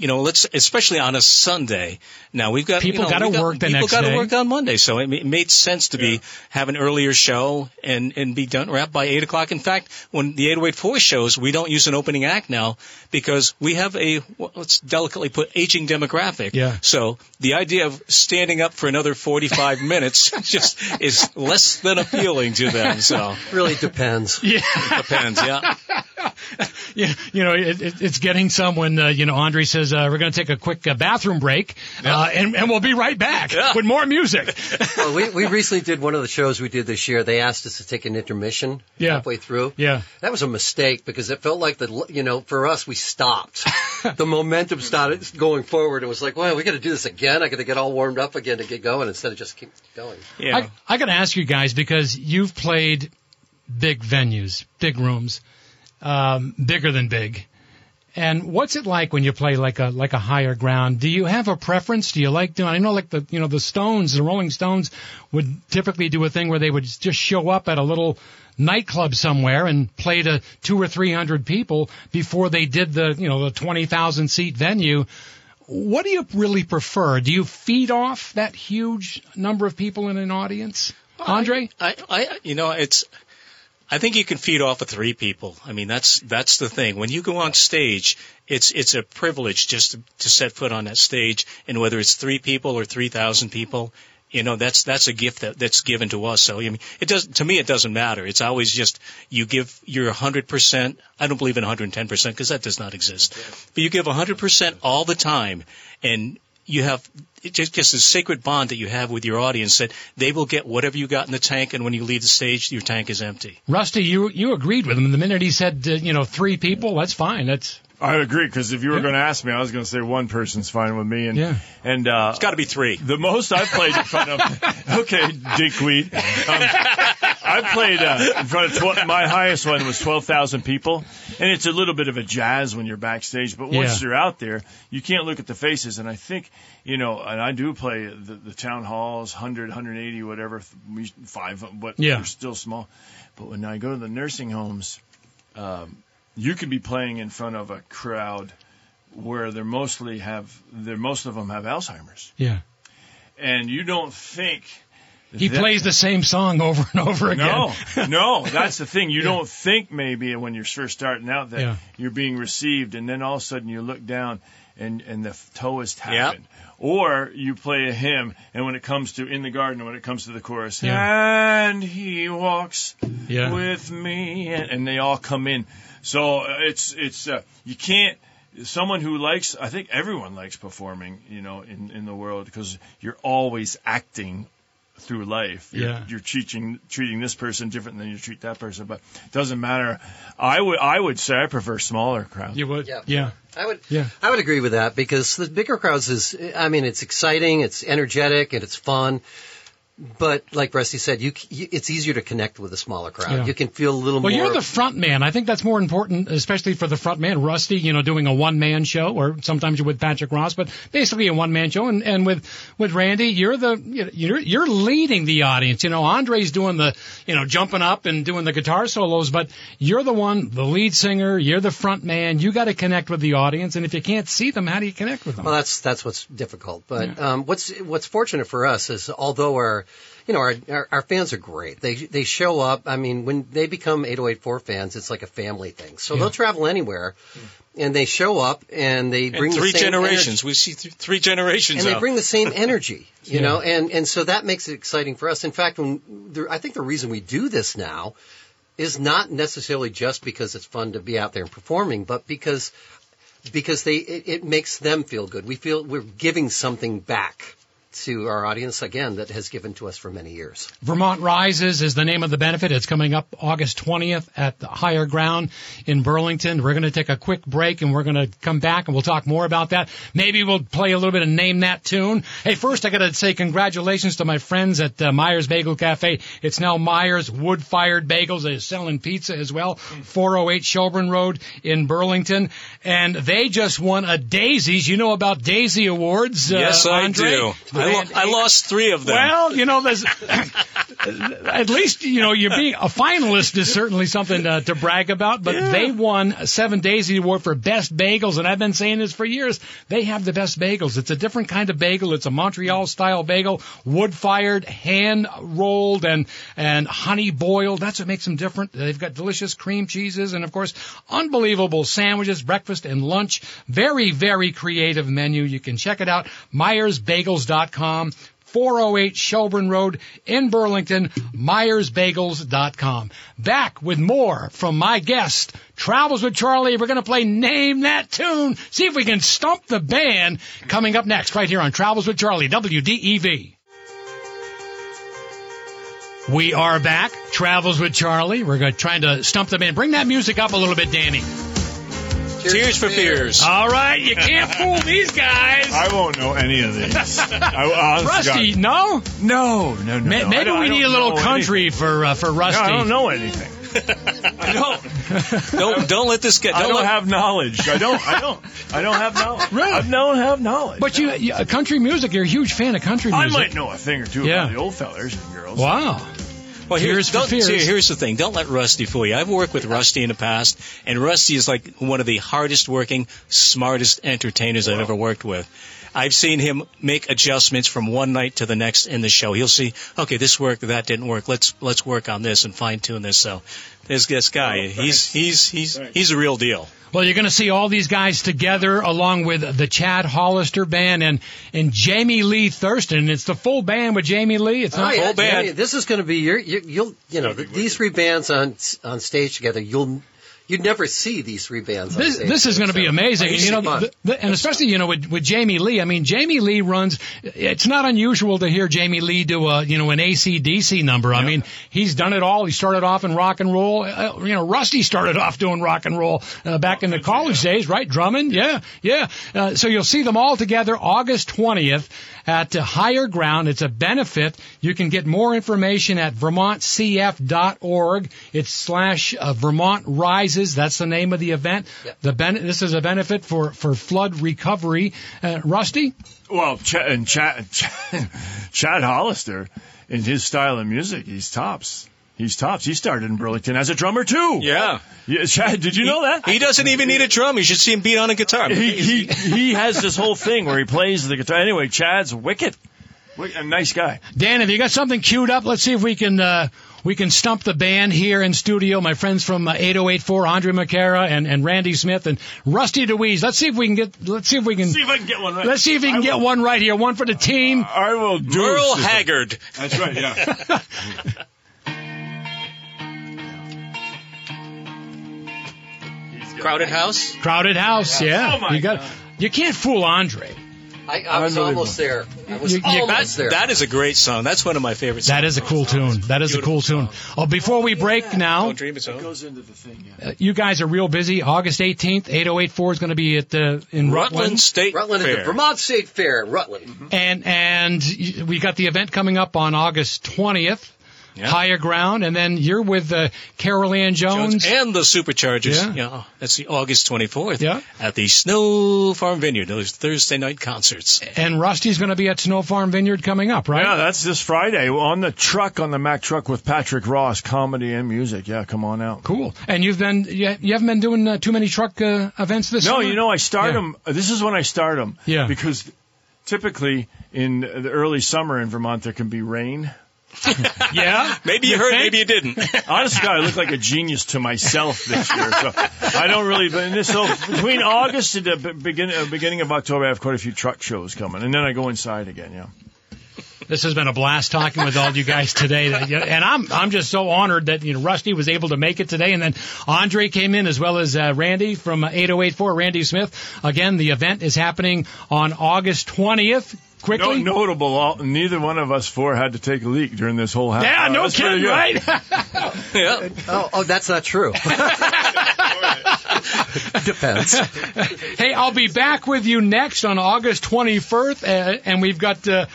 you know, let's especially on a Sunday. Now we've got People you know, gotta we've got- work the people next gotta work on Monday, so it, ma- it made sense to be have an earlier show and and be done wrapped by eight o'clock. In fact, when the eight oh eight four shows, we don't use an opening act now because we have a well, let's delicately put aging demographic. Yeah. So the idea of standing up for another forty five [LAUGHS] minutes just is less than appealing to them. So Really depends. [LAUGHS] Yeah. it depends. Yeah. [LAUGHS] yeah, you know, it, it, it's getting some when, uh, you know, Andre says, uh, we're going to take a quick uh, bathroom break, uh, and, and we'll be right back with more music. [LAUGHS] Well, we, we recently did one of the shows we did this year. They asked us to take an intermission Yeah. halfway through. Yeah. That was a mistake because it felt like the, you know, for us, we stopped. [LAUGHS] the momentum started going forward. It was like, well, we got to do this again. I got to get all warmed up again to get going instead of just keep going. Yeah. I, I got to ask you guys because you've played big venues, big rooms, um, bigger than big. And what's it like when you play like a like a higher ground? Do you have a preference? Do you like doing? I know like the you know the Stones, the Rolling Stones would typically do a thing where they would just show up at a little nightclub somewhere and play to two or three hundred people before they did the you know the twenty thousand seat venue. What do you really prefer? Do you feed off that huge number of people in an audience, Andre? I, I, you know, it's. I think you can feed off of three people. I mean, that's that's the thing. When you go on stage, it's it's a privilege just to, to set foot on that stage, and whether it's three people or three thousand people, you know, that's that's a gift that that's given to us. So I mean, it does to me. It doesn't matter. It's always just you give your hundred percent. I don't believe in 110 percent because that does not exist. But you give 100 percent all the time, and you have it's just, a sacred bond that you have with your audience that they will get whatever you got in the tank, and when you leave the stage, your tank is empty. Rusty, you you agreed with him the minute he said uh, you know three people. That's fine. That's I agree because if you were Yeah. going to ask me, I was going to say one person's fine with me. And Yeah. and uh, It's got to be three. The most I've played in front of, [LAUGHS] okay, dickweed. Um, I played uh, in front of tw- my highest one was twelve thousand people, and it's a little bit of a jazz when you're backstage. But once Yeah. you're out there, you can't look at the faces. And I think you know, and I do play the, the town halls, 100, 180, whatever, we- five, but Yeah. they're still small. But when I go to the nursing homes, um, you could be playing in front of a crowd where they're mostly have they're most of them have Alzheimer's yeah. and you don't think He that- plays the same song over and over again. no [LAUGHS] no that's the thing you don't think maybe when you're first starting out that Yeah. you're being received and then all of a sudden you look down and and the toe is tapping Yep. or you play a hymn and when it comes to in the garden when it comes to the chorus Yeah. and he walks Yeah. with me and, and they all come in so uh, it's it's uh, you can't someone who likes I think everyone likes performing you know in in the world because you're always acting through life you're, Yeah. you're treating treating this person different than you treat that person but it doesn't matter I would I would say I prefer smaller crowds You would. Yeah. yeah. I would, Yeah. I would agree with that because the bigger crowds is, I mean, it's exciting, it's energetic, and it's fun. But like Rusty said, you, you it's easier to connect with a smaller crowd. Yeah. You can feel a little Well, more. Well, you're the front man. I think that's more important, especially for the front man. Rusty, you know, doing a one man show, or sometimes you're with Patrick Ross, but basically a one man show. And, and with with Randy, you're the you're you're leading the audience. You know, Andre's doing the you know jumping up and doing the guitar solos, but you're the one, the lead singer. You're the front man. You got to connect with the audience, and if you can't see them, how do you connect with them? Well, that's that's what's difficult. But um, what's what's fortunate for us is although our you know our, our our fans are great. They they show up. I mean, when they become 8084 fans, it's like a family thing. So they'll travel anywhere, and they show up and they bring And three the same generations. energy- We see th- three generations. and they bring the same energy, [LAUGHS] you Yeah. know, and and so that makes it exciting for us. In fact, when the, I think the reason we do this now is not necessarily just because it's fun to be out there and performing, but because because they it, it makes them feel good. We feel we're giving something back to our audience again that has given to us for many years. Vermont Rises is the name of the benefit. It's coming up August 20th at the Higher Ground in Burlington. We're going to take a quick break and we're going to come back and we'll talk more about that. Maybe we'll play a little bit of Name That Tune. Hey, first I got to say congratulations to my friends at uh, Myers Bagel Cafe. It's now Myers Wood Fired Bagels. They're selling pizza as well. 408 Shelburne Road in Burlington. And they just won a Daysies. You know about Daysie Awards, uh, Yes, I Andre? do. I, lo- I lost three of them. Well, you know, there's [COUGHS] at least you know you're being a finalist is certainly something uh, to brag about. But they won a Seven Days Award for best bagels, and I've been saying this for years. They have the best bagels. It's a different kind of bagel. It's a Montreal style bagel, wood fired, hand rolled, and and honey boiled. That's what makes them different. They've got delicious cream cheeses, and of course, unbelievable sandwiches, breakfast and lunch. Very very creative menu. You can check it out. MyersBagels.com. 408 Shelburne Road in Burlington, MyersBagels.com. Back with more from my guest, Travels with Charlie. We're going to play Name That Tune. See if we can stump the band coming up next right here on Travels with Charlie, WDEV. We are back. Travels with Charlie. We're trying to stump the band. Bring that music up a little bit, Danny. Tears for Fears. All right, you can't fool these guys. I won't know any of these. I, honest Rusty, God. no? No, no, no. Ma- no. Maybe I we don't need a little country anything. for uh, for Rusty. No, I don't know anything. [LAUGHS] I don't. Don't don't let this get. I Don't don't let, have knowledge. I don't. I don't. I don't have knowledge. [LAUGHS] Really? I don't have knowledge. But you, you, country music, you're a huge fan of country music. I might know a thing or two Yeah. about the old fellers and girls. Wow. Well, here's, here's the thing. Don't let Rusty fool you. I've worked with Rusty in the past, and Rusty is like one of the hardest working, smartest entertainers I've ever worked with. I've seen him make adjustments from one night to the next in the show. He'll see, okay, this worked, that didn't work. Let's let's work on this and fine tune this. So, this this guy, he's he's he's he's a real deal. Well, you're going to see all these guys together along with the Chad Hollister band and, and Jamie Lee Thurston. It's the full band with Jamie Lee. It's Oh, not yeah, full band. Jamie, this is going to be your, you, you'll, you know, these three bands on on stage together. You'll, you'd never see these three bands. On This, this is going to be amazing. It's You know, the, the, and especially you know with, with Jamie Lee. I mean, Jamie Lee runs. It's not unusual to hear Jamie Lee do a you know an ACDC number. I mean, he's done it all. He started off in rock and roll. Uh, you know, Rusty started off doing rock and roll uh, back in the college days, right? Drumming, yeah, yeah. Uh, so you'll see them all together August twentieth at Higher Ground. It's a benefit. You can get more information at vermontcf.org. It's slash uh, Vermont Rises. That's the name of the event. Yep. The ben- this is a benefit for, for flood recovery. Uh, Rusty? Well, Ch- and Chad, Chad, [LAUGHS] Chad Hollister, in his style of music, he's tops. He's tops. He started in Burlington as a drummer too. Yeah. Yeah, Chad, did you know that? He doesn't even need a drum. You should see him beat on a guitar. he, he he has this whole thing where he plays the guitar. Anyway, Chad's wicked, a nice guy. Dan, have you got something queued up? Let's see if we can uh, we can stump the band here in studio. My friends from uh, 8084, Andre McCara and, and Randy Smith and Rusty Dewees. Let's see if we can get. Let's see if we can. See if I can get one right. Let's see if we can I get will- one right here. One for the team. I will do. Merle sister. Haggard. That's right. Yeah. [LAUGHS] Crowded House. Crowded House. Yeah, Oh, my you got. God. You can't fool Andre. I, I was almost there. I was You- you- almost That, there. that is a great song. That's one of my favorites. That is a cool tune. That is a cool tune. Oh, before we break now, Don't dream it's goes into the thing. Yeah. uh, you guys are real busy. August 18th, 8084 is going to be at the in Rutland Rutland. State Rutland Fair. is the Vermont State Fair in Rutland. And and we got the event coming up on August 20th. Yeah. Higher ground, and then you're with uh, Carol Ann Jones. Jones and the Superchargers. Yeah. Yeah. that's the August 24th. Yeah. At the Snow Farm Vineyard. Those Thursday night concerts. And Rusty's going to be at Snow Farm Vineyard coming up, right? Yeah, that's this Friday on the truck on the Mac truck with Patrick Ross, comedy and music. Yeah, come on out. Cool. And you've been you you haven't been doing uh, too many truck uh, events this year? No, summer? you know I start Yeah. them. This is when I start them. Yeah. Because typically in the early summer in Vermont there can be rain. [LAUGHS] Yeah. Maybe you, You heard, think? maybe you didn't. [LAUGHS] Honestly, God, I look like a genius to myself this year. So I don't really. But this, so between August and the beginning uh, beginning of October, I have quite a few truck shows coming, and then I go inside again. Yeah. This has been a blast talking with all you guys today, and I'm I'm just so honored that you know Rusty was able to make it today, and then Andre came in as well as uh, Randy from 8084, Randy Smith. Again, the event is happening on August 20th. No, notable. All, neither one of us four had to take a leak during this whole half. yeah, hour. no That's kidding, right? [LAUGHS] yeah. Oh, oh, that's not true. [LAUGHS] Depends. hey, I'll be back with you next on August 21st, uh, and we've got. Uh,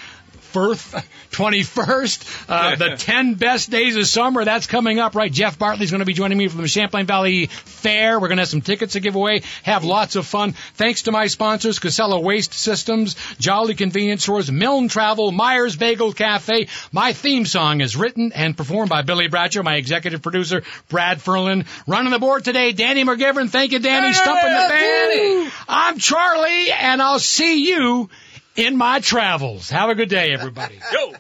21st, 21st, uh, [LAUGHS] the 10 best days of summer. That's coming up, right? Jeff Bartley's going to be joining me from the Champlain Valley Fair. We're going to have some tickets to give away, have lots of fun. Thanks to my sponsors, Casella Waste Systems, Jolly Convenience Stores, Milne Travel, Myers Bagel Cafe. My theme song is written and performed by Billy Bradshaw, my executive producer, Brad Ferland. Running the board today, Danny McGivern. Thank you, Danny. Stumping the band. I'm Charlie, and I'll see you in my travels. Have a good day, everybody. Yo.